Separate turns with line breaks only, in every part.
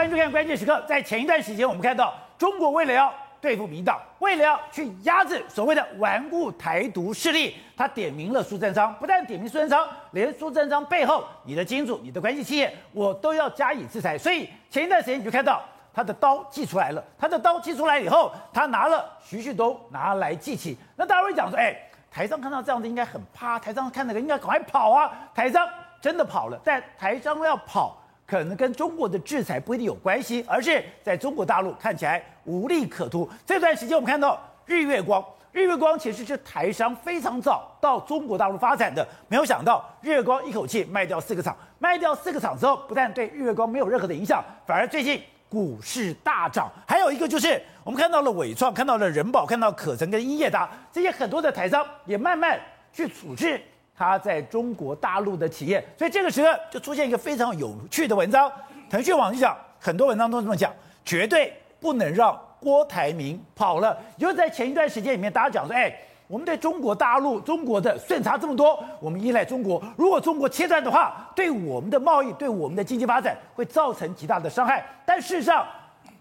欢迎收看《关键时刻》。在前一段时间，我们看到中国为了要对付民党，为了要去压制所谓的顽固台独势力，他点名了苏贞昌。不但点名苏贞昌，连苏贞昌背后你的金主、你的关系企业，我都要加以制裁。所以前一段时间你就看到他的刀祭出来了。他的刀祭出来以后，他拿了徐旭东拿来祭旗。那大家会讲说：哎，台商看到这样子应该很怕，台商看那个应该赶快跑啊！台商真的跑了，但台商要跑。可能跟中国的制裁不一定有关系，而是在中国大陆看起来无利可图。这段时间我们看到日月光，日月光其实是台商非常早到中国大陆发展的，没有想到日月光一口气卖掉四个厂，卖掉四个厂之后，不但对日月光没有任何的影响，反而最近股市大涨。还有一个就是我们看到了纬创，看到了人保，看到可成跟英业达这些很多的台商也慢慢去处置。他在中国大陆的企业，所以这个时候就出现一个非常有趣的文章。腾讯网就讲，很多文章都这么讲，绝对不能让郭台铭跑了。就在前一段时间里面，大家讲说，哎，我们对中国大陆、中国的顺差这么多，我们依赖中国，如果中国切断的话，对我们的贸易、对我们的经济发展会造成极大的伤害。但事实上，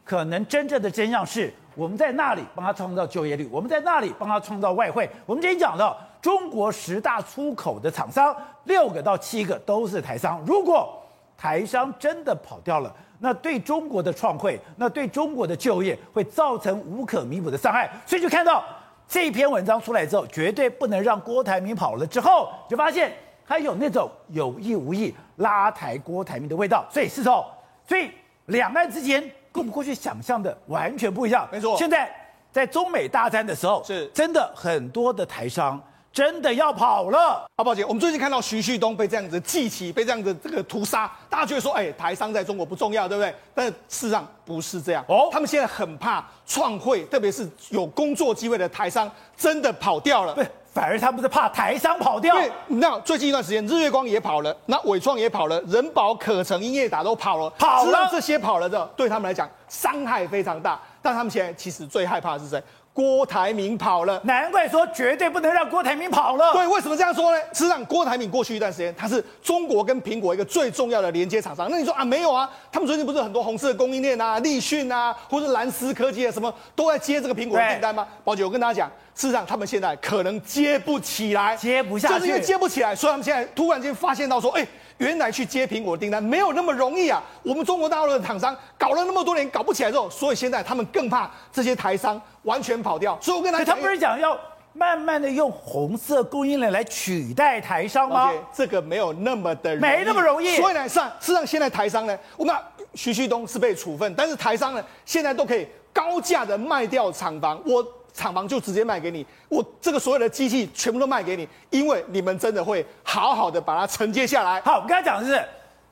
可能真正的真相是，我们在那里帮他创造就业率，我们在那里帮他创造外汇。我们今天讲到。中国十大出口的厂商，六个到七个都是台商。如果台商真的跑掉了，那对中国的创汇，那对中国的就业会造成无可弥补的伤害。所以就看到这篇文章出来之后，绝对不能让郭台铭跑了。之后就发现他有那种有意无意拉抬郭台铭的味道。所以是说，所以两岸之间跟我们过去想象的完全不一样。
没错，
现在在中美大战的时候，
是
真的很多的台商。真的要跑了，
好宝姐，我们最近看到徐旭东被这样子记起，被这样子这个屠杀，大家觉得说，哎，台商在中国不重要，对不对？但是事实上不是这样哦，他们现在很怕创汇，特别是有工作机会的台商真的跑掉了，
对，反而他们是怕台商跑掉。
对，那最近一段时间，日月光也跑了，那伟创也跑了，人保、可成、英业达都跑了，
跑了，
这些跑了的，对他们来讲伤害非常大。但他们现在其实最害怕的是谁？郭台铭跑了，
难怪说绝对不能让郭台铭跑了。
对，为什么这样说呢？实际上，郭台铭过去一段时间，他是中国跟苹果一个最重要的连接厂商。那你说啊，没有啊？他们最近不是很多红色供应链啊，立讯啊，或者蓝思科技啊，什么都在接这个苹果的订单吗？宝姐，我跟大家讲，事实上他们现在可能接不起来，
接不下去，
就是因为接不起来，所以他们现在突然间发现到说，哎。原来去接苹果的订单没有那么容易啊！我们中国大陆的厂商搞了那么多年搞不起来之后，所以现在他们更怕这些台商完全跑掉。所以我跟他讲，
他不是讲要慢慢的用红色供应链来取代台商吗？
这个没有那么的
没那么容易。
所以呢，实际上现在台商呢，我们徐旭东是被处分，但是台商呢，现在都可以高价的卖掉厂房。我。厂房就直接卖给你，我这个所有的机器全部都卖给你，因为你们真的会好好的把它承接下来。
好，我们刚才讲的是，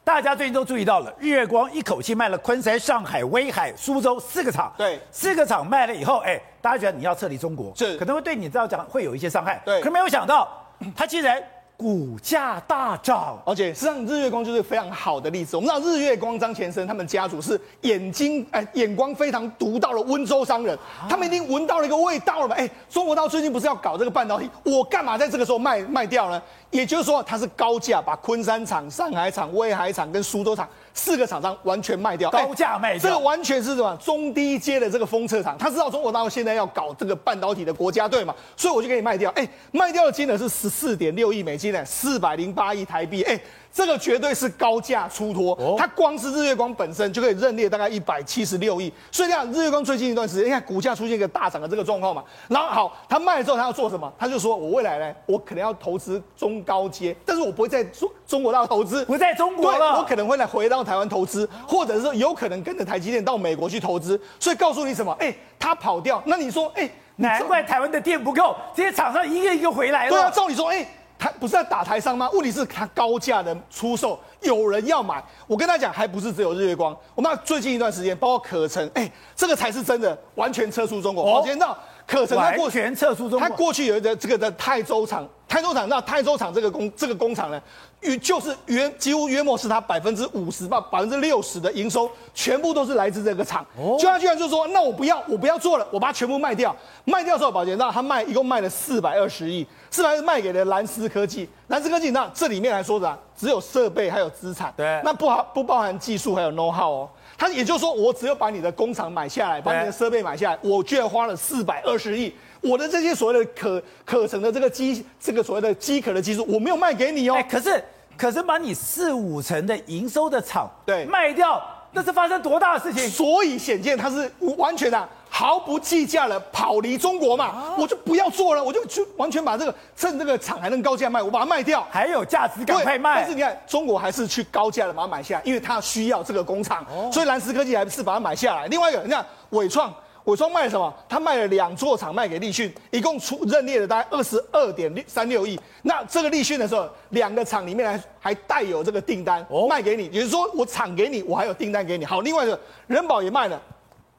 大家最近都注意到了，日月光一口气卖了昆山、上海、威海、苏州四个厂，
对，
四个厂卖了以后，哎，大家觉得你要撤离中国，
是，
可能会对你这样讲会有一些伤害，
对，
可是没有想到，他竟然。股价大涨，
而且实际上日月光就是非常好的例子。我们知道日月光张前生他们家族是眼睛哎眼光非常独到的温州商人，他们已经闻到了一个味道了吧？哎，中国到最近不是要搞这个半导体，我干嘛在这个时候卖卖掉呢？也就是说，它是高价把昆山厂、上海厂、威海厂跟苏州厂。四个厂商完全卖掉，
高价卖掉，
这个完全是什么中低阶的这个封测厂。他知道中国大陆现在要搞这个半导体的国家队嘛，所以我就给你卖掉。哎，卖掉的金额是十四点六亿美金呢，四百零八亿台币。哎。这个绝对是高价出脱，它光是日月光本身就可以认列大概一百七十六亿，所以你看日月光最近一段时间，你看股价出现一个大涨的这个状况嘛。然后好，他卖了之后他要做什么？他就说我未来呢，我可能要投资中高阶，但是我不会在中中国大陆投资，
不在中国了，
我可能会来回到台湾投资，或者是说有可能跟着台积电到美国去投资。所以告诉你什么？哎，他跑掉，那你说，哎，
难怪台湾的电不够，这些厂商一个一个回来了。
对啊，照理说，哎。他不是在打台商吗？问题是他高价的出售，有人要买。我跟他讲，还不是只有日月光。我们最近一段时间，包括可成，哎，这个才是真的，完全撤出中国。我先到可成，他
完全撤出中国。
他过去有一个这个的泰州厂，泰州厂那泰州厂这个工这个工厂呢，与就是约几乎约莫是他百分之五十到百分之六十的营收，全部都是来自这个厂。哦，就他居然就说，那我不要，我不要做了，我把它全部卖掉。卖掉之后，保洁，那他卖一共卖了四百二十亿。是还是卖给了蓝思科技？蓝思科技，那这里面来说的，只有设备还有资产，
对，
那不好不包含技术还有 know how 哦。他也就是说，我只有把你的工厂买下来，把你的设备买下来，我居然花了四百二十亿，我的这些所谓的可可成的这个机，这个所谓的机壳的技术，我没有卖给你哦。
哎，可是可是把你四五成的营收的厂
对
卖掉，那是发生多大的事情？
所以显见他是完全的、啊。毫不计价的跑离中国嘛，啊、我就不要做了，我就去完全把这个趁这个厂还能高价卖，我把它卖掉，
还有价值赶快卖。
但是你看，中国还是去高价的把它买下来，因为它需要这个工厂，哦、所以蓝思科技还是把它买下来。另外一个，你看伟创，纬创卖了什么？他卖了两座厂卖给立讯，一共出认列了大概二十二点六三六亿。那这个立讯的时候，两个厂里面还还带有这个订单、哦、卖给你，也就是说我厂给你，我还有订单给你。好，另外一个人保也卖了。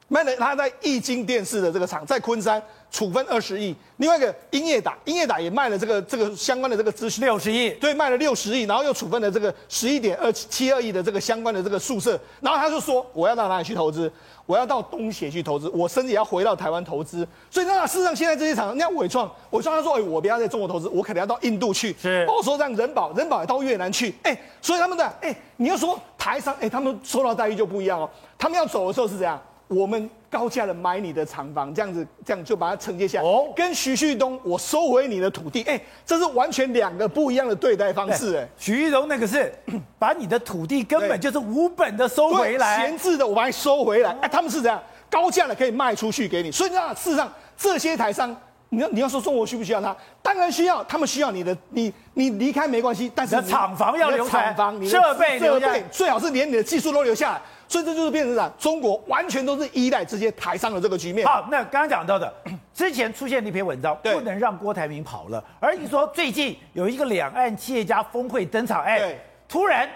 卖了他在液晶电视的这个厂在昆山处分二十亿，另外一个英业达，英业达也卖了这个这个相关的这个资讯。
六十亿，
对，卖了六十亿，然后又处分了这个十一点二七二亿的这个相关的这个宿舍，然后他就说我要到哪里去投资？我要到东协去投资，我甚至也要回到台湾投资。所以那事实上现在这些厂，你看纬创，伟创他说，哎，我不要在中国投资，我可能要到印度去，
是，
包括说让人保，人保也到越南去，哎，所以他们的，哎，你要说台商，哎，他们受到待遇就不一样哦，他们要走的时候是这样。我们高价的买你的厂房，这样子，这样就把它承接下来。哦，跟徐旭东，我收回你的土地，哎，这是完全两个不一样的对待方式，哎。
徐旭东那个是把你的土地根本就是无本的收回来，
闲置的我把你收回来。哎，他们是这样，高价的可以卖出去给你。所以那事实上，这些台商，你要你要说中国需不需要他？当然需要，他们需要你的，你你离开没关系，但是你
厂房要留
厂房、
设备设备，
最好是连你的技术都留下来。所以这就是变成啥？中国完全都是依赖这些台商的这个局面。
好，那刚刚讲到的，之前出现的一篇文章，不能让郭台铭跑了，而你说最近有一个两岸企业家峰会登场，哎，突然。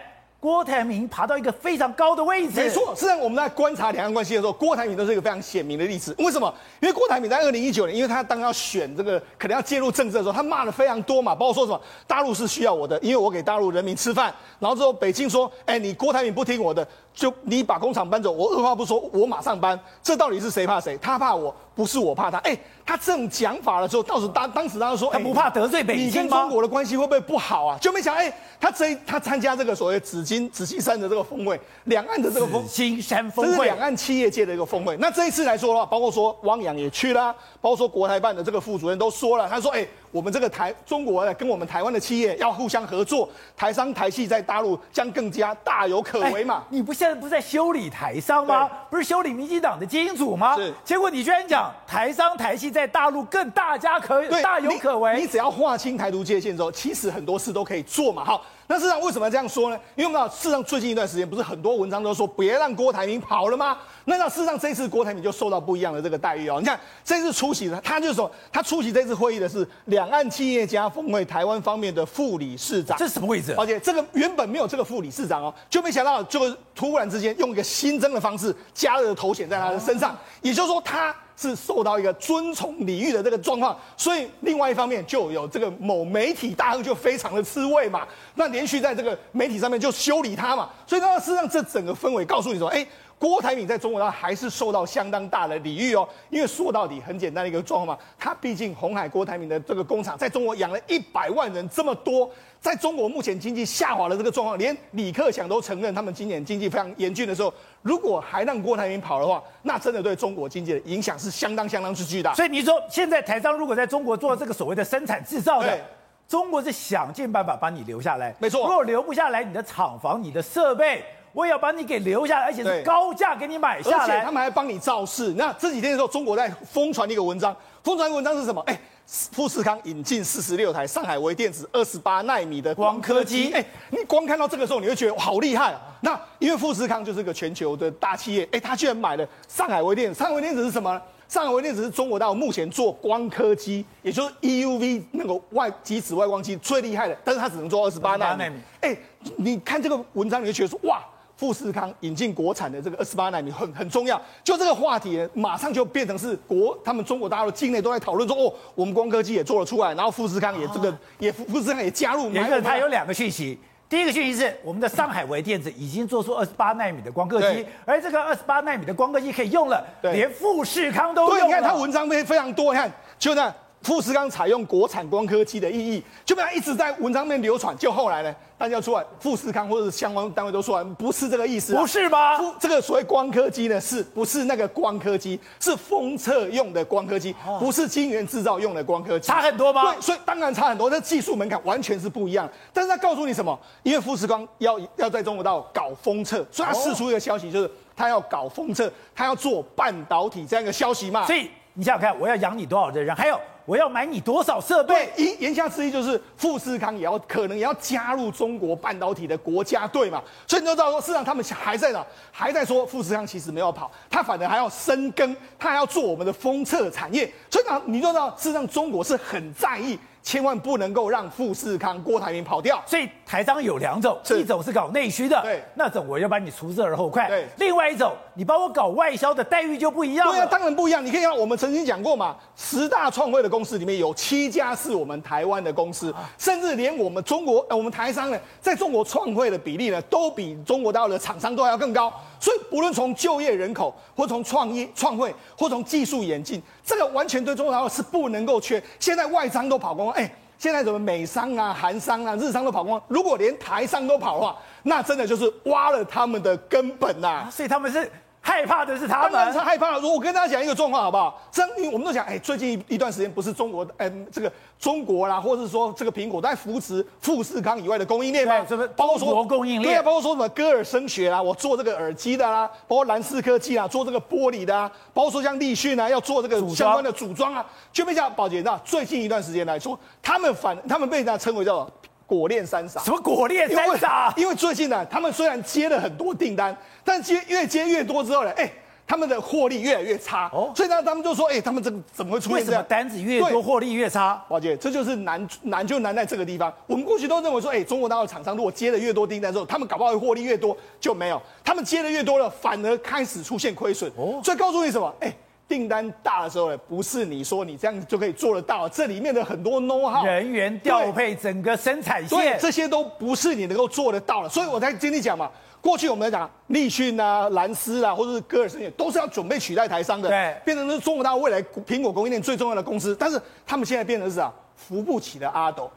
郭台铭爬到一个非常高的位置。没
错，实际上我们在观察两岸关系的时候，郭台铭都是一个非常鲜明的例子。为什么？因为郭台铭在二零一九年，因为他当要选这个可能要介入政治的时候，他骂的非常多嘛，包括说什么大陆是需要我的，因为我给大陆人民吃饭。然后之后北京说，哎，你郭台铭不听我的，就你把工厂搬走，我二话不说，我马上搬。这到底是谁怕谁？他怕我，不是我怕他。哎，他这种讲法的时候，到时当当时他说，
他不怕得罪北京吗？
你跟中国的关系会不会不好啊？就没想，哎。他这他参加这个所谓紫金紫金山的这个峰会，两岸的这个峰
紫金山峰会，
这是两岸企业界的一个峰会。那这一次来说的话，包括说汪洋也去了，包括说国台办的这个副主任都说了，他说：“哎，我们这个台中国跟我们台湾的企业要互相合作，台商台系在大陆将更加大有可为嘛。”
你不现在不是在修理台商吗？不是修理民进党的金主吗？
是。
结果你居然讲台商台企在大陆更大家可大有可为。
你只要划清台独界线之后，其实很多事都可以做嘛。好。那事实上为什么这样说呢？因为我们知道，事实上最近一段时间不是很多文章都说别让郭台铭跑了吗？那那事实上这一次郭台铭就受到不一样的这个待遇哦。你看这次出席的，他就是说他出席这次会议的是两岸企业家峰会台湾方面的副理事长，
这是什么位置？
而且这个原本没有这个副理事长哦，就没想到就突然之间用一个新增的方式加了头衔在他的身上，也就是说他。是受到一个尊崇礼遇的这个状况，所以另外一方面就有这个某媒体大亨就非常的吃味嘛，那连续在这个媒体上面就修理他嘛，所以呢，是让这整个氛围告诉你说，哎，郭台铭在中国大陆还是受到相当大的礼遇哦，因为说到底很简单的一个状况嘛，他毕竟红海郭台铭的这个工厂在中国养了一百万人这么多。在中国目前经济下滑的这个状况，连李克强都承认，他们今年经济非常严峻的时候，如果还让郭台铭跑的话，那真的对中国经济的影响是相当相当之巨大。
所以你说，现在台商如果在中国做这个所谓的生产制造的，中国是想尽办法把你留下来。
没错，
如果留不下来，你的厂房、你的设备，我也要把你给留下来，而且是高价给你买下来。
而且他们还帮你造势。那这几天的时候，中国在疯传一个文章，疯传文章是什么？哎。富士康引进四十六台上海微电子二十八纳米的光刻机，哎，你光看到这个时候，你会觉得好厉害啊！那因为富士康就是个全球的大企业，哎，他居然买了上海微电子。上海微电子是什么？上海微电子是中国大陆目前做光刻机，也就是 EUV 那个外极紫外光机最厉害的，但是它只能做二十八纳米。哎，你看这个文章，你就觉得说哇。富士康引进国产的这个二十八纳米很很重要，就这个话题马上就变成是国他们中国大陆境内都在讨论说哦，我们光刻机也做了出来，然后富士康也这个、啊、也富士康也加入。
也就是它有两个讯息，第一个讯息是我们的上海微电子已经做出二十八纳米的光刻机，而这个二十八纳米的光刻机可以用了，连富士康都用了。
对，你看它文章非非常多，你看就那。富士康采用国产光刻机的意义，就被他一直在文章里面流传。就后来呢，大家出来，富士康或者是相关单位都说完，不是这个意思，
不是吗？
这个所谓光刻机呢，是不是那个光刻机？是封测用的光刻机，不是晶圆制造用的光刻机。
差很多吗？
对，所以当然差很多，这技术门槛完全是不一样。但是他告诉你什么？因为富士康要要在中国大陆搞封测，所以他释出一个消息，就是他要搞封测，他要做半导体这样一个消息嘛。
所以你想想看，我要养你多少的人？还有。我要买你多少设备？
对，言言下之意就是富士康也要可能也要加入中国半导体的国家队嘛。所以你就知道说，事实上他们还在呢？还在说富士康其实没有跑，他反而还要深耕，他还要做我们的封测产业。所以呢，你就知道事实上中国是很在意。千万不能够让富士康郭台铭跑掉，
所以台商有两种，一种是搞内需的，
对，
那种我要把你除之而后快，
对，
另外一种你帮我搞外销的待遇就不一样，
对啊，当然不一样。你可以看，我们曾经讲过嘛，十大创汇的公司里面有七家是我们台湾的公司，啊、甚至连我们中国，呃，我们台商呢，在中国创汇的比例呢，都比中国大陆的厂商都要更高。所以，不论从就业人口，或从创业创汇，或从技术演进，这个完全对中国大陆是不能够缺。现在外商都跑光，哎。现在怎么美商啊、韩商啊、日商都跑光？如果连台商都跑的话，那真的就是挖了他们的根本呐、
所以他们是。害怕的是他们，
当然是害怕。我跟大家讲一个状况好不好？这因为我们都讲，哎，最近一段时间不是中国，哎，这个中国啦，或者是说这个苹果在扶持富士康以外的供应链吗？
什么？包括说供应链，
对啊，包括说什么歌尔声学啦，我做这个耳机的啦，包括蓝思科技啊，做这个玻璃的啊，包括说像立讯啊，要做这个相关的组装啊，就被讲宝杰，那最近一段时间来说，他们反，他们被人家称为叫。果链三傻？
什么果链三傻？
因为最近呢、啊，他们虽然接了很多订单，但接越接越多之后呢，哎，他们的获利越来越差。哦，所以呢，他们就说，哎，他们这个怎么会出现这样？
为什么单子越多，获利越差？
宝姐，这就是难难就难在这个地方。我们过去都认为说，哎，中国大陆厂商如果接的越多订单之后，他们搞不好会获利越多，就没有。他们接的越多了，反而开始出现亏损。哦，所以告诉你什么？哎。订单大的时候呢，不是你说你这样就可以做得到，这里面的很多 know how
人员调配整个生产线，
这些都不是你能够做得到的。所以我才跟你讲嘛，过去我们在讲立讯啊、蓝思啊，或者是歌尔森也，都是要准备取代台商的，
对，
变成是中国大陆未来苹果供应链最重要的公司。但是他们现在变成是啊，扶不起的阿斗。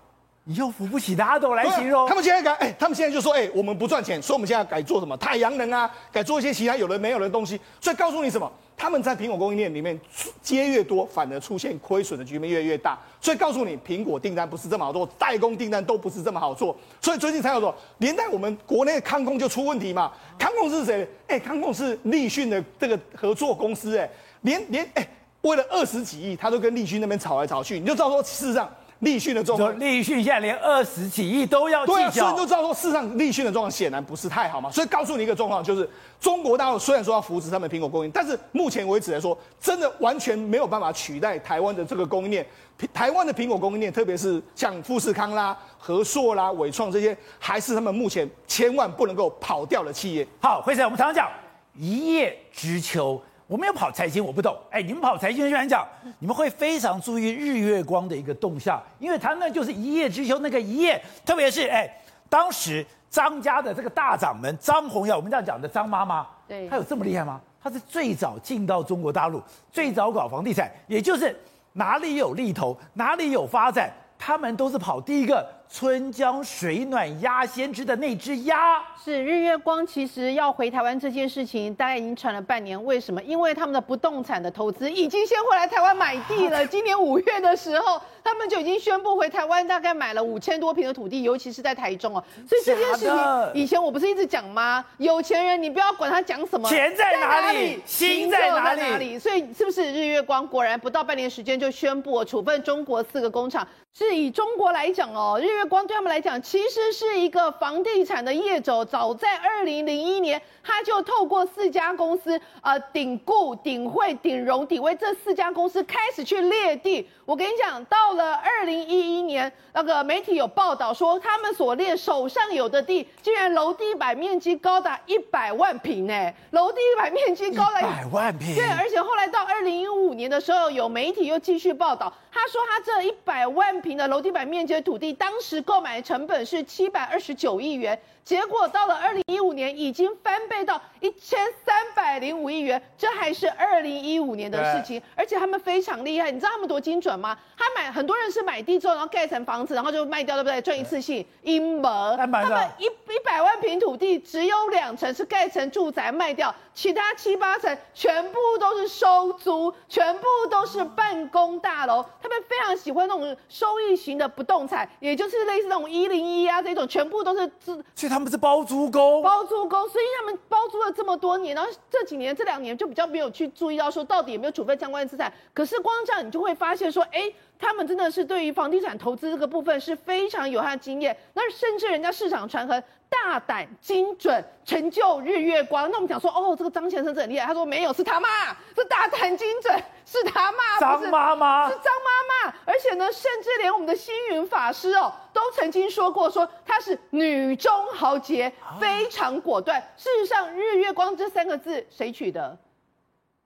你用扶不起的阿斗来形容？
他们现在改，哎、欸，他们现在就说，哎、欸，我们不赚钱，所以我们现在改做什么太阳能啊，改做一些其他有的没有的东西。所以告诉你什么？他们在苹果供应链里面接越多，反而出现亏损的局面越来越大。所以告诉你，苹果订单不是这么好做，代工订单都不是这么好做。所以最近才有说，连带我们国内的康控就出问题嘛。康控是谁？哎、欸，康控是立讯的这个合作公司、欸，哎，连连哎、为了二十几亿，他都跟立讯那边吵来吵去。你就知道说，事实上。立讯的状况，
立讯现在连二十几亿都要计较，
对啊，所以你就知道说，事实上立讯的状况显然不是太好嘛。所以告诉你一个状况，就是中国大陆虽然说要扶持他们苹果供应，但是目前为止来说，真的完全没有办法取代台湾的这个供应链。台湾的苹果供应链，特别是像富士康啦、和硕啦、伟创这些，还是他们目前千万不能够跑掉的企业。
好，辉生，我们常常讲一叶知秋。我没有跑财经，我不懂。哎，你们跑财经，居然讲你们会非常注意日月光的一个动向，因为它那就是一叶知秋那个一叶，特别是哎，当时张家的这个大掌门张红耀，我们这样讲的张妈妈，对，她有这么厉害吗？她是最早进到中国大陆，最早搞房地产，也就是哪里有利头，哪里有发展，他们都是跑第一个。春江水暖鸭先知的那只鸭
是日月光，其实要回台湾这件事情，大概已经传了半年。为什么？因为他们的不动产的投资已经先回来台湾买地了。今年五月的时候，他们就已经宣布回台湾，大概买了五千多平的土地，尤其是在台中哦。所以这件事情，以前我不是一直讲吗？有钱人你不要管他讲什么，
钱在哪里，心在哪里。
所以是不是日月光果然不到半年时间就宣布处分中国四个工厂？是以中国来讲哦，日月光对他们来讲，其实是一个房地产的业者。早在二零零一年，他就透过四家公司，呃，鼎固、鼎汇、鼎荣、鼎威这四家公司开始去列地。我跟你讲，到了二零一一年，那个媒体有报道说，他们所列手上有的地，竟然楼地板面积高达一百万平呢！楼地板面积高达一
百万平。
对，而且后来到二零一五年的时候，有媒体又继续报道，他说他这一百万平的楼地板面积的土地，当时购买成本是七百二十九亿元。结果到了二零一五年，已经翻倍到一千三百零五亿元，这还是二零一五年的事情。而且他们非常厉害，你知道他们多精准吗？他买很多人是买地之后，然后盖成房子，然后就卖掉，对不对？赚一次性阴谋。他们一一百万平土地，只有两成是盖成住宅卖掉，其他七八成全部都是收租，全部都是办公大楼。他们非常喜欢那种收益型的不动产，也就是类似那种一零一啊这种，全部都是自。
他们是包租公，
包租公，所以他们包租了这么多年，然后这几年这两年就比较没有去注意到说到底有没有处分相关资产。可是光这样你就会发现说，哎，他们真的是对于房地产投资这个部分是非常有他的经验。那甚至人家市场传闻大胆精准，成就日月光。那我们讲说，哦，这个张先生很厉害。他说没有，是他妈，是大胆精准，是他妈，
张妈妈，
是张妈妈。而且呢，甚至连我们的星云法师哦。都曾经说过，说他是女中豪杰，非常果断。事实上，“日月光”这三个字谁取的？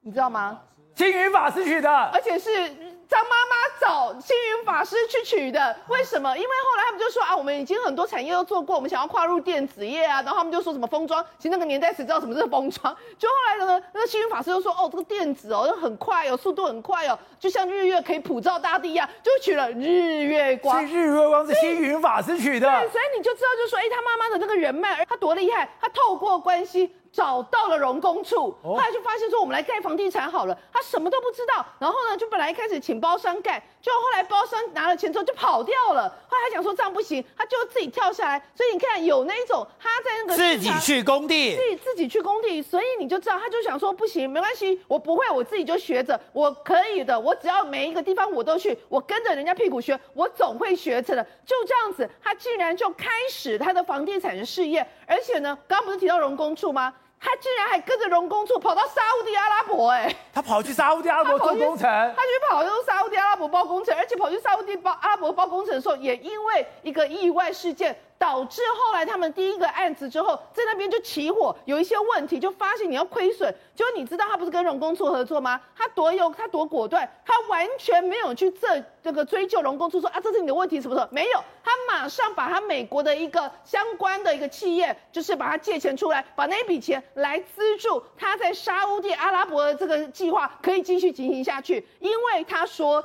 你知道吗？
星云法师取的，
而且是。张妈妈找星云法师去取的，为什么？因为后来他们就说啊，我们已经很多产业都做过，我们想要跨入电子业啊，然后他们就说什么封装，其实那个年代谁知道什么是封装？就后来呢，那个星云法师就说哦，这个电子哦，很快哦，速度很快哦，就像日月可以普照大地一样，就取了日月光。
是日月光是星云法师取的，
对，所以你就知道，就说哎，他妈妈的那个人脉，他多厉害，他透过关系。找到了荣工处，后来就发现说，我们来盖房地产好了，他什么都不知道。然后呢，就本来一开始请包商盖，就后来包商拿了钱之后就跑掉了。后来他讲说这样不行，他就自己跳下来。所以你看，有那一种他在那个
自己去工地，
自己自己去工地，所以你就知道，他就想说不行，没关系，我不会，我自己就学着，我可以的，我只要每一个地方我都去，我跟着人家屁股学，我总会学成的。就这样子，他竟然就开始他的房地产的事业，而且呢，刚刚不是提到荣工处吗？他竟然还跟着荣工处跑到沙乌地阿拉伯，哎，
他跑去沙乌地阿拉伯 做工程，
他去跑到沙乌地阿拉伯包工程，而且跑去沙乌地包阿拉伯包工程的时候，也因为一个意外事件。导致后来他们第一个案子之后，在那边就起火，有一些问题，就发现你要亏损。就你知道他不是跟荣工处合作吗？他多有，他多果断，他完全没有去这这个追究荣工处说啊，这是你的问题是不是？没有，他马上把他美国的一个相关的一个企业，就是把他借钱出来，把那笔钱来资助他在沙乌地阿拉伯的这个计划可以继续进行下去，因为他说。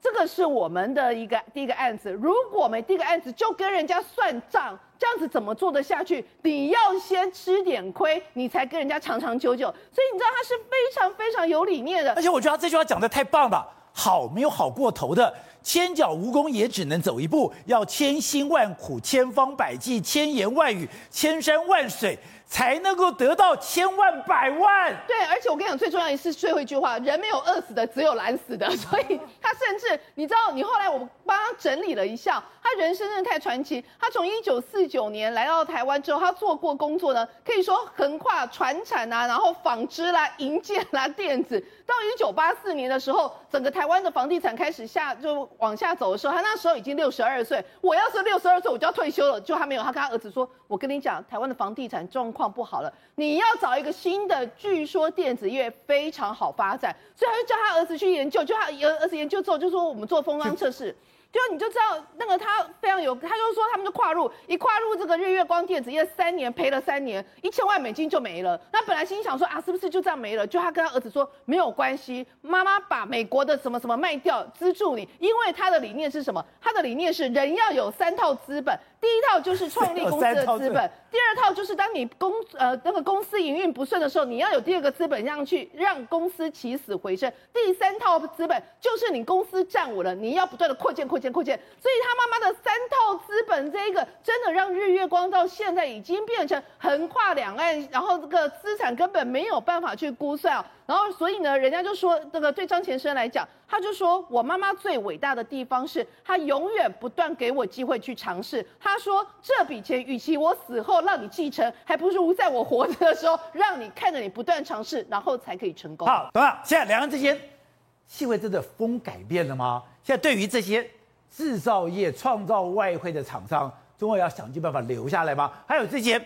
这个是我们的一个第一个案子，如果没第一个案子就跟人家算账，这样子怎么做得下去？你要先吃点亏，你才跟人家长长久久。所以你知道他是非常非常有理念的。
而且我觉得他这句话讲得太棒了，好没有好过头的，千脚蜈蚣也只能走一步，要千辛万苦、千方百计、千言万语、千山万水。才能够得到千万百万。
对，而且我跟你讲，最重要的是最后一句话：人没有饿死的，只有懒死的。所以他甚至，你知道，你后来我帮他整理了一下，他人生真的太传奇。他从一九四九年来到台湾之后，他做过工作呢，可以说横跨船产啊，然后纺织啦、营建啦、电子。到一九八四年的时候，整个台湾的房地产开始下就往下走的时候，他那时候已经六十二岁。我要是六十二岁，我就要退休了。就他没有，他跟他儿子说：“我跟你讲，台湾的房地产状况不好了，你要找一个新的。据说电子业非常好发展，所以他就叫他儿子去研究。就他儿儿子研究之后，就说我们做封装测试。”就你就知道那个他非常有，他就说他们就跨入一跨入这个日月光电子业三年赔了三年，一千万美金就没了。那本来心想说啊，是不是就这样没了？就他跟他儿子说没有关系，妈妈把美国的什么什么卖掉资助你，因为他的理念是什么？他的理念是人要有三套资本。第一套就是创立 公司的资本，第二套就是当你公呃那个公司营运不顺的时候，你要有第二个资本让去让公司起死回生。第三套资本就是你公司站稳了，你要不断的扩建扩建扩建。所以他妈妈的三套资本这一个真的让日月光到现在已经变成横跨两岸，然后这个资产根本没有办法去估算啊。然后所以呢，人家就说这个对张前生来讲。他就说：“我妈妈最伟大的地方是，她永远不断给我机会去尝试。她说，这笔钱与其我死后让你继承，还不如在我活着的时候让你看着你不断尝试，然后才可以成功。”
好，等等，现在两岸之间气味真的风改变了吗？现在对于这些制造业创造外汇的厂商，中国要想尽办法留下来吗？还有这些。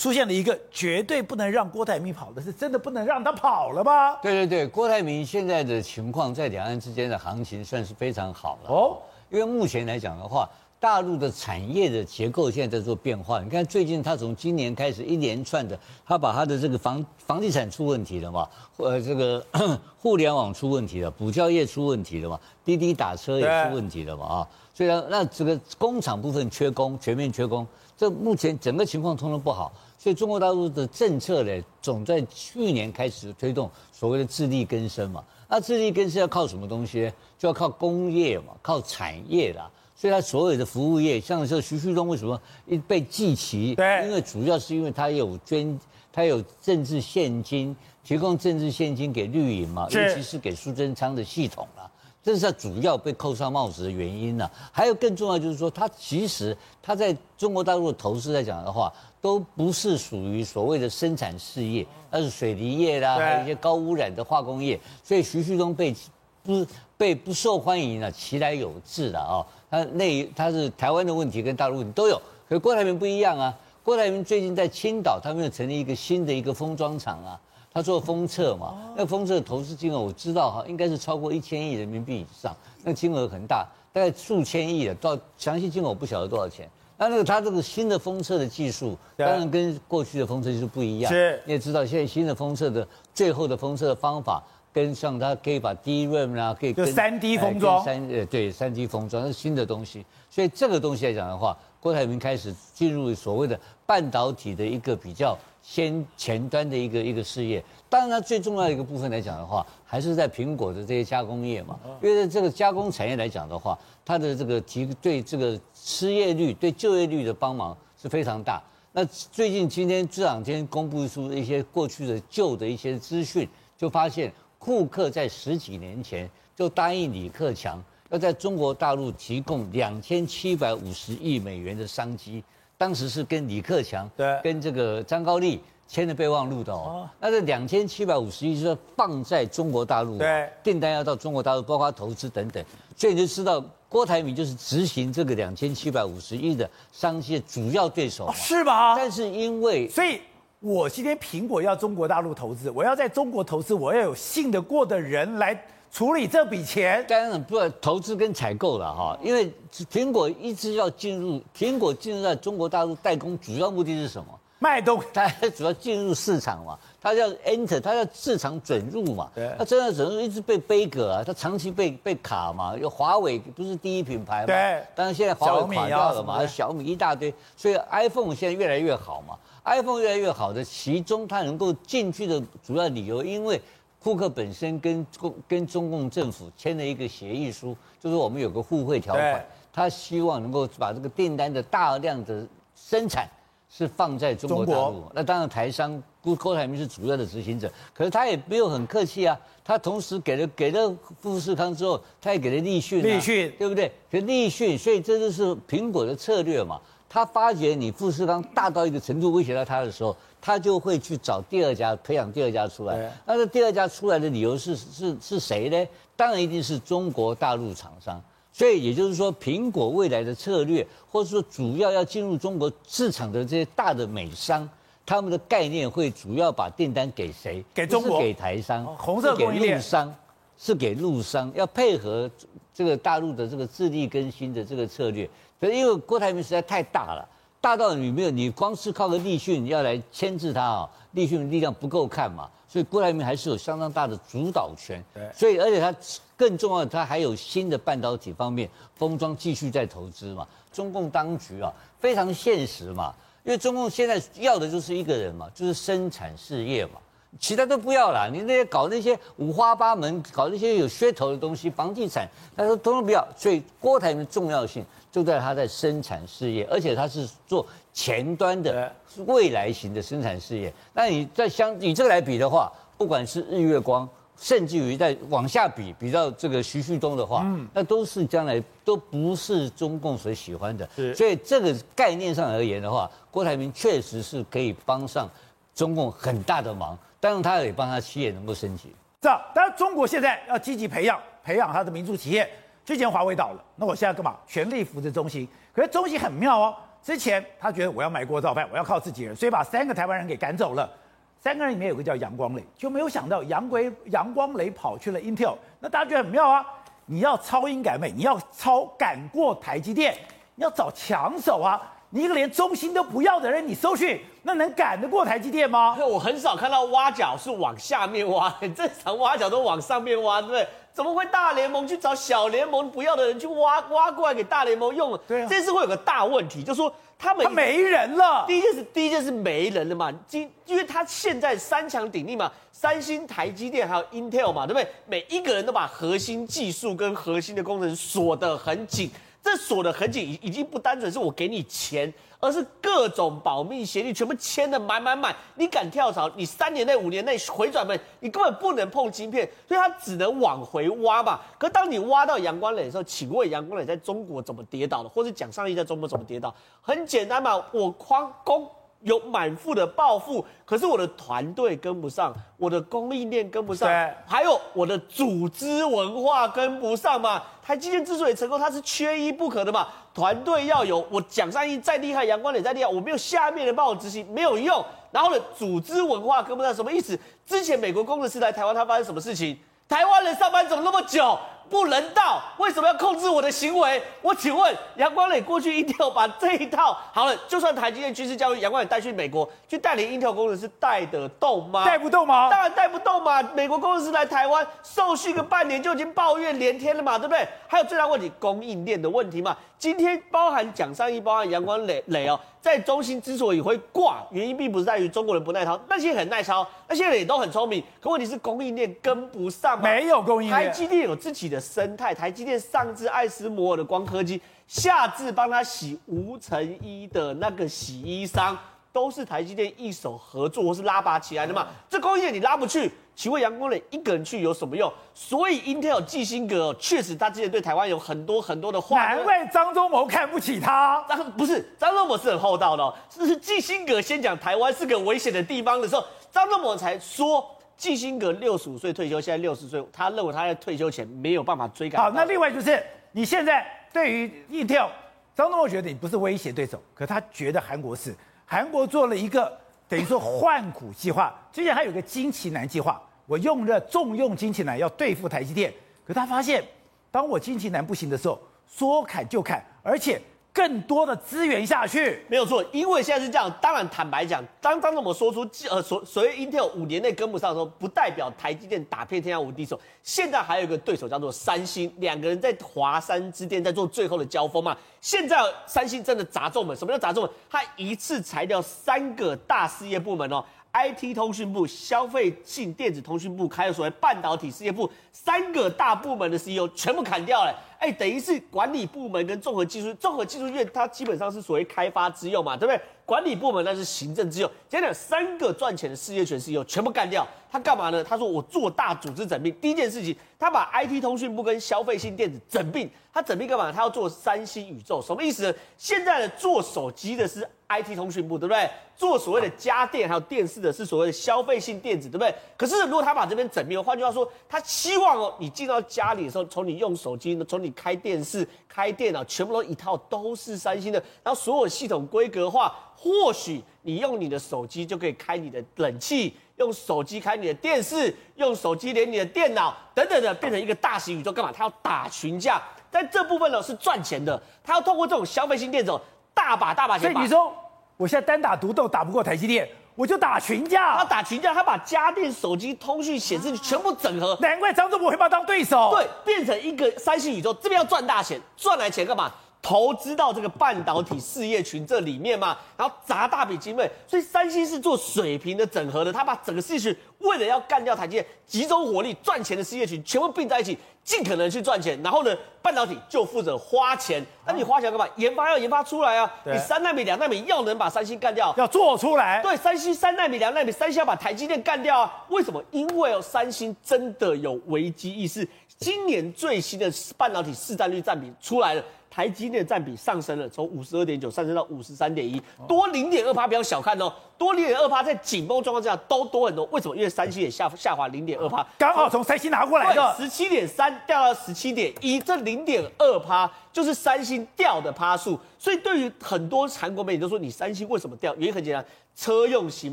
出现了一个绝对不能让郭台铭跑的，是真的不能让他跑了吗？
对对对，郭台铭现在的情况在两岸之间的行情算是非常好了哦，因为目前来讲的话，大陆的产业的结构现在在做变化。你看最近他从今年开始一连串的，他把他的这个房房地产出问题了嘛，呃，这个 互联网出问题了，补教业出问题了嘛，滴滴打车也出问题了嘛啊，所以呢，那这个工厂部分缺工，全面缺工，这目前整个情况通通不好。所以中国大陆的政策呢，总在去年开始推动所谓的自力更生嘛。那自力更生要靠什么东西？就要靠工业嘛，靠产业啦。所以它所有的服务业，像这徐旭东为什么一被记齐？
对，
因为主要是因为他有捐，他有政治献金，提供政治献金给绿营嘛，尤其是给苏贞昌的系统啦。这是他主要被扣上帽子的原因呢。还有更重要就是说，他其实他在中国大陆的投资来讲的话，都不是属于所谓的生产事业，而是水泥业啦，还有一些高污染的化工业。所以徐旭东被不被不受欢迎了，其来有自的啊。他那他是台湾的问题跟大陆问题都有，可是郭台铭不一样啊。郭台铭最近在青岛，他们又成立一个新的一个封装厂啊。他做封测嘛，那封测的投资金额我知道哈，应该是超过一千亿人民币以上，那金额很大，大概数千亿的，到详细金额我不晓得多少钱。那那个他这个新的封测的技术，当然跟过去的封测技术不一样。是，你也知道现在新的封测的最后的封测的方法，跟像它可以把 DRAM 啊，可以跟
三 D 封装，
三呃对三 D 封装是新的东西，所以这个东西来讲的话，郭台铭开始进入所谓的半导体的一个比较。先前端的一个一个事业，当然它最重要的一个部分来讲的话，还是在苹果的这些加工业嘛。因为在这个加工产业来讲的话，它的这个提对这个失业率、对就业率的帮忙是非常大。那最近今天这两天公布出一些过去的旧的一些资讯，就发现库克在十几年前就答应李克强要在中国大陆提供两千七百五十亿美元的商机。当时是跟李克强，对，跟这个张高丽签的备忘录的哦。那这两千七百五十亿是放在中国大陆，对，订单要到中国大陆，包括投资等等。所以你就知道郭台铭就是执行这个两千七百五十亿的商机的主要对手，
是吧？
但是因为，
所以我今天苹果要中国大陆投资，我要在中国投资，我要有信得过的人来。处理这笔钱，
当然不投资跟采购了哈，因为苹果一直要进入，苹果进入在中国大陆代工，主要目的是什么？
卖东西，
它主要进入市场嘛，它要 enter，它要市场准入嘛。对。它真的准入一直被杯葛啊，它长期被被卡嘛。有华为不是第一品牌嘛？对。当然现在华为垮掉了嘛，小米一大堆，所以 iPhone 现在越来越好嘛。iPhone 越来越好的其中，它能够进去的主要理由，因为。库克本身跟共跟中共政府签了一个协议书，就是我们有个互惠条款，他希望能够把这个订单的大量的生产是放在中国大陆。那当然台商郭郭台铭是主要的执行者，可是他也没有很客气啊，他同时给了给了富士康之后，他也给了立讯，立讯对不对？给立讯，所以这就是苹果的策略嘛。他发觉你富士康大到一个程度威胁到他的时候。他就会去找第二家，培养第二家出来。那这第二家出来的理由是是是谁呢？当然一定是中国大陆厂商。所以也就是说，苹果未来的策略，或者说主要要进入中国市场的这些大的美商，他们的概念会主要把订单给谁？
给中国？
是给台商？
红色供应
链？给陆商？是给陆商？要配合这个大陆的这个自力更新的这个策略。可是因为郭台铭实在太大了。大到你没有，你光是靠个立讯要来牵制他啊，立讯的力量不够看嘛，所以郭台铭还是有相当大的主导权。对，所以而且他更重要的，他还有新的半导体方面封装继续在投资嘛。中共当局啊非常现实嘛，因为中共现在要的就是一个人嘛，就是生产事业嘛，其他都不要了。你那些搞那些五花八门，搞那些有噱头的东西，房地产，他说通通不要。所以郭台铭的重要性。就在他在生产事业，而且他是做前端的未来型的生产事业。那你在相以这个来比的话，不管是日月光，甚至于在往下比，比较这个徐旭东的话，嗯，那都是将来都不是中共所喜欢的。所以这个概念上而言的话，郭台铭确实是可以帮上中共很大的忙，当然他也帮他企业能够升级。
这样，当然中国现在要积极培养培养他的民族企业。之前华为倒了，那我现在干嘛？全力扶持中兴。可是中兴很妙哦，之前他觉得我要买锅造饭，我要靠自己人，所以把三个台湾人给赶走了。三个人里面有个叫杨光磊，就没有想到杨辉杨光磊跑去了 Intel。那大家觉得很妙啊，你要超英赶美，你要超赶过台积电，你要找强手啊！你一个连中芯都不要的人，你收去，那能赶得过台积电吗？
我很少看到挖角是往下面挖，很正常挖角都往上面挖，对不对？怎么会大联盟去找小联盟不要的人去挖挖过来给大联盟用？对啊，这次会有个大问题，就是说他们
他没人了。
第一件事，第一件事没人了嘛，今因为他现在三强鼎立嘛，三星、台积电还有 Intel 嘛，对不对？每一个人都把核心技术跟核心的工程锁得很紧。这锁得很紧，已已经不单纯是我给你钱，而是各种保密协议全部签的满满满。你敢跳槽，你三年内、五年内回转门，你根本不能碰芯片，所以他只能往回挖嘛。可当你挖到阳光磊的时候，请问阳光磊在中国怎么跌倒的，或者蒋尚义在中国怎么跌倒？很简单嘛，我框攻。有满腹的抱负，可是我的团队跟不上，我的供应链跟不上，还有我的组织文化跟不上嘛。台积电之所以成功，它是缺一不可的嘛。团队要有，我蒋尚义再厉害，杨光磊再厉害，我没有下面的帮我执行，没有用。然后呢，组织文化跟不上，什么意思？之前美国工程师来台湾，他发生什么事情？台湾人上班怎么那么久？不人道，为什么要控制我的行为？我请问杨光磊过去 Intel 把这一套 好了，就算台积电军事教育，杨光磊带去美国去带领 Intel 工程师带得动吗？
带不动吗？
当然带不动嘛！美国工程师来台湾受训个半年就已经抱怨连天了嘛，对不对？还有最大问题供应链的问题嘛。今天包含蒋尚义，包含杨光磊磊哦，在中心之所以会挂，原因并不是在于中国人不耐操，那些很耐操，那些人也都很聪明，可问题是供应链跟不上嘛。
没有供应链。
台积电有自己的生态，台积电上至艾斯摩尔的光刻机，下至帮他洗无尘衣的那个洗衣商，都是台积电一手合作或是拉拔起来的嘛。这工业你拉不去。请问杨光磊一个人去有什么用？所以 Intel 季辛格确实他之前对台湾有很多很多的话。
难怪张忠谋看不起他。
张不是张忠谋是很厚道的、哦，是季辛格先讲台湾是个危险的地方的时候，张忠谋才说季辛格六十五岁退休，现在六十岁，他认为他在退休前没有办法追赶。
好，那另外就是你现在对于 Intel，张忠谋觉得你不是威胁对手，可他觉得韩国是，韩国做了一个等于说换股计划，之前还有个金奇男计划。我用了重用金奇男要对付台积电，可他发现，当我金奇男不行的时候，说砍就砍，而且更多的资源下去，
没有错。因为现在是这样，当然坦白讲，当当我们说出呃所所谓 Intel 五年内跟不上的时候，不代表台积电打遍天下无敌手。现在还有一个对手叫做三星，两个人在华山之巅在做最后的交锋嘛。现在三星真的砸重本，什么叫砸重本？他一次裁掉三个大事业部门哦。IT 通讯部、消费性电子通讯部，还有所谓半导体事业部三个大部门的 CEO 全部砍掉了。哎，等于是管理部门跟综合技术，综合技术院它基本上是所谓开发之用嘛，对不对？管理部门那是行政之用。现在三个赚钱的事业群 CEO 全部干掉，他干嘛呢？他说我做大组织整并。第一件事情，他把 IT 通讯部跟消费性电子整并。他整并干嘛？他要做三星宇宙，什么意思呢？现在的做手机的是 IT 通讯部，对不对？做所谓的家电还有电视的是所谓的消费性电子，对不对？可是如果他把这边整并，换句话说，他希望哦，你进到家里的时候，从你用手机，从你开电视、开电脑，全部都一套都是三星的，然后所有系统规格化，或许你用你的手机就可以开你的冷气，用手机开你的电视，用手机连你的电脑等等的，变成一个大型宇宙，干嘛？他要打群架，在这部分呢是赚钱的，他要透过这种消费性电子，大把大把钱。
所以你说。我现在单打独斗打不过台积电，我就打群架。
他打群架，他把家电、手机、通讯、显示器全部整合。
难怪张忠谋会把他当对手。
对，变成一个三星宇宙，这边要赚大钱，赚来钱干嘛？投资到这个半导体事业群这里面嘛，然后砸大笔经费。所以三星是做水平的整合的，他把整个事业群为了要干掉台积电，集中火力赚钱的事业群全部并在一起。尽可能去赚钱，然后呢，半导体就负责花钱。那你花钱干嘛？研发要研发出来啊！你三纳米、两纳米要能把三星干掉，
要做出来。
对，三星三纳米、两纳米，三星要把台积电干掉啊！为什么？因为哦，三星真的有危机意识。今年最新的半导体市占率占比出来了。台积电占比上升了，从五十二点九上升到五十三点一，多零点二趴，不要小看哦，多零点二趴，在紧绷状况之下都多很多。为什么？因为三星也下下滑零点二趴，
刚好从三星拿过来的，
十七点三掉到十七点一，这零点二趴就是三星掉的趴数。所以对于很多韩国媒体都说，你三星为什么掉？原因很简单，车用型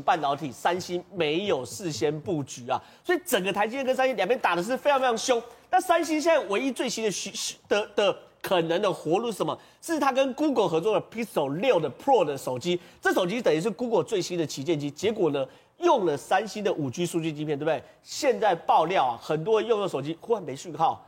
半导体三星没有事先布局啊，所以整个台积电跟三星两边打的是非常非常凶。那三星现在唯一最新的需的的。可能的活路是什么？是他跟 Google 合作的 Pixel 六的 Pro 的手机，这手机等于是 Google 最新的旗舰机。结果呢，用了三星的五 G 数据晶片，对不对？现在爆料啊，很多人用的手机忽然没讯号。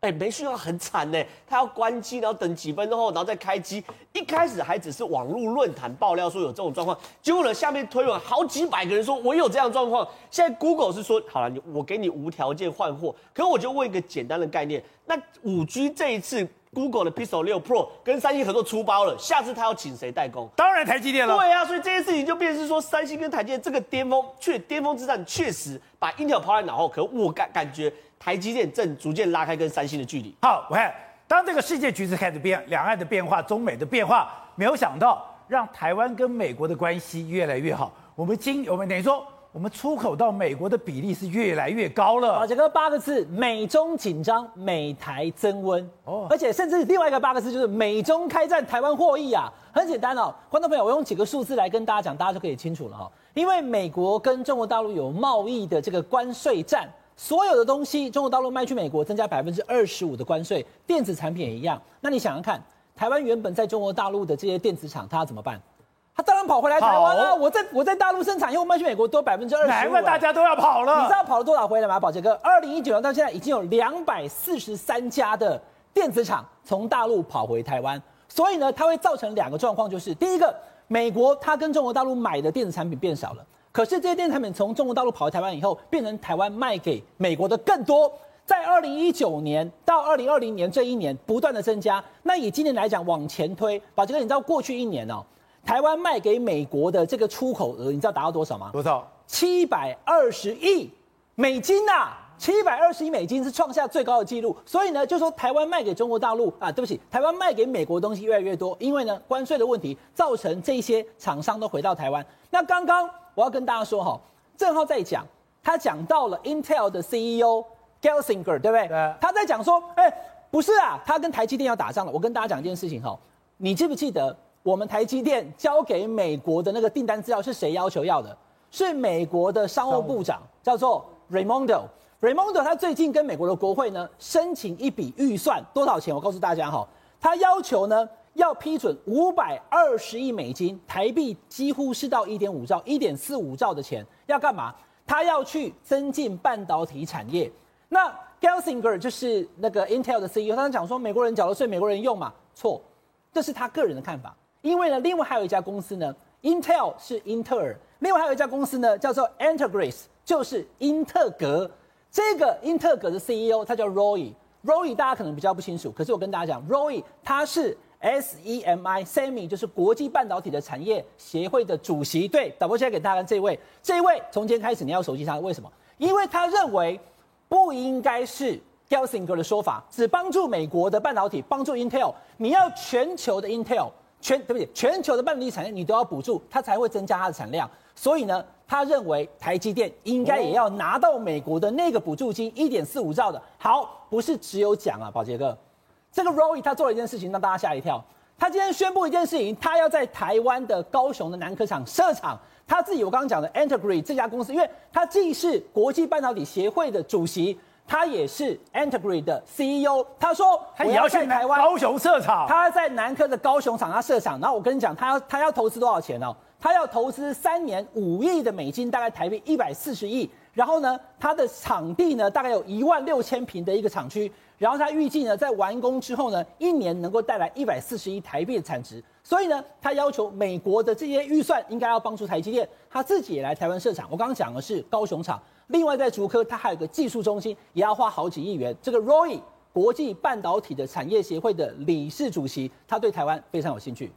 哎，没讯号很惨呢，他要关机，然后等几分钟后，然后再开机。一开始还只是网络论坛爆料说有这种状况，结果呢，下面推文好几百个人说我有这样状况。现在 Google 是说好了，你我给你无条件换货。可我就问一个简单的概念，那五 G 这一次 Google 的 Pixel 六 Pro 跟三星合作出包了，下次他要请谁代工？
当然台积电了。
对啊，所以这件事情就变成是说，三星跟台积电这个巅峰，确巅峰之战确实把 Intel 抛在脑后。可我感感觉。台积电正逐渐拉开跟三星的距离。
好，我看当这个世界局势开始变，两岸的变化，中美的变化，没有想到让台湾跟美国的关系越来越好。我们今我们等于说，我们出口到美国的比例是越来越高了。
宝杰哥八个字：美中紧张，美台增温。哦，而且甚至另外一个八个字就是美中开战，台湾获益啊。很简单哦，观众朋友，我用几个数字来跟大家讲，大家就可以清楚了哈。因为美国跟中国大陆有贸易的这个关税战。所有的东西，中国大陆卖去美国，增加百分之二十五的关税，电子产品也一样。那你想想看，台湾原本在中国大陆的这些电子厂，它要怎么办？跑回来台湾啊！我在我在大陆生产，因为我卖去美国多百分之二十五。
难怪大家都要跑了。
你知道跑了多少回来吗，宝杰哥？二零一九年到现在，已经有两百四十三家的电子厂从大陆跑回台湾。所以呢，它会造成两个状况，就是第一个，美国它跟中国大陆买的电子产品变少了。可是这些电子产品从中国大陆跑回台湾以后，变成台湾卖给美国的更多。在二零一九年到二零二零年这一年不断的增加。那以今年来讲往前推，宝杰哥，你知道过去一年哦，台湾卖给美国的这个出口额，你知道达到多少吗？
多少？
七百二十亿美金呐、啊！七百二十亿美金是创下最高的纪录。所以呢，就说台湾卖给中国大陆啊，对不起，台湾卖给美国的东西越来越多，因为呢关税的问题造成这些厂商都回到台湾。那刚刚。我要跟大家说哈，正浩在讲，他讲到了 Intel 的 CEO Gelsinger，对不对？对。他在讲说，哎，不是啊，他跟台积电要打仗了。我跟大家讲一件事情哈，你记不记得我们台积电交给美国的那个订单资料是谁要求要的？是美国的商务部长，叫做 Raimondo。Raimondo 他最近跟美国的国会呢申请一笔预算，多少钱？我告诉大家哈，他要求呢。要批准五百二十亿美金，台币几乎是到一点五兆、一点四五兆的钱，要干嘛？他要去增进半导体产业。那 Gelsinger 就是那个 Intel 的 CEO，他讲说美国人缴了税，美国人用嘛？错，这是他个人的看法。因为呢，另外还有一家公司呢，Intel 是英特尔，另外还有一家公司呢，叫做 Entegris，就是英特格。这个英特格的 CEO 他叫 Roy，Roy 大家可能比较不清楚，可是我跟大家讲，Roy 他是。SEMI，SEMI 就是国际半导体的产业协会的主席。对，导播现在给大家看这位，这一位从今天开始你要熟悉他，为什么？因为他认为不应该是 Gelsinger 的说法，只帮助美国的半导体，帮助 Intel，你要全球的 Intel，全对不起？全球的半导体产业你都要补助，它才会增加它的产量。所以呢，他认为台积电应该也要拿到美国的那个补助金，一点四五兆的。好，不是只有讲啊，宝杰哥。这个 Roy 他做了一件事情，让大家吓一跳。他今天宣布一件事情，他要在台湾的高雄的南科厂设厂。他自己我刚刚讲的 Entegris 这家公司，因为他既是国际半导体协会的主席，他也是 Entegris 的 CEO。他说他也要去台湾
高雄设厂，
他在南科的高雄厂他设厂。然后我跟你讲，他要他要投资多少钱哦？他要投资三年五亿的美金，大概台币一百四十亿。然后呢，他的场地呢，大概有一万六千平的一个厂区。然后他预计呢，在完工之后呢，一年能够带来一百四十亿台币的产值。所以呢，他要求美国的这些预算应该要帮助台积电，他自己也来台湾设厂。我刚刚讲的是高雄厂，另外在竹科，它还有个技术中心，也要花好几亿元。这个 Roy 国际半导体的产业协会的理事主席，他对台湾非常有兴趣。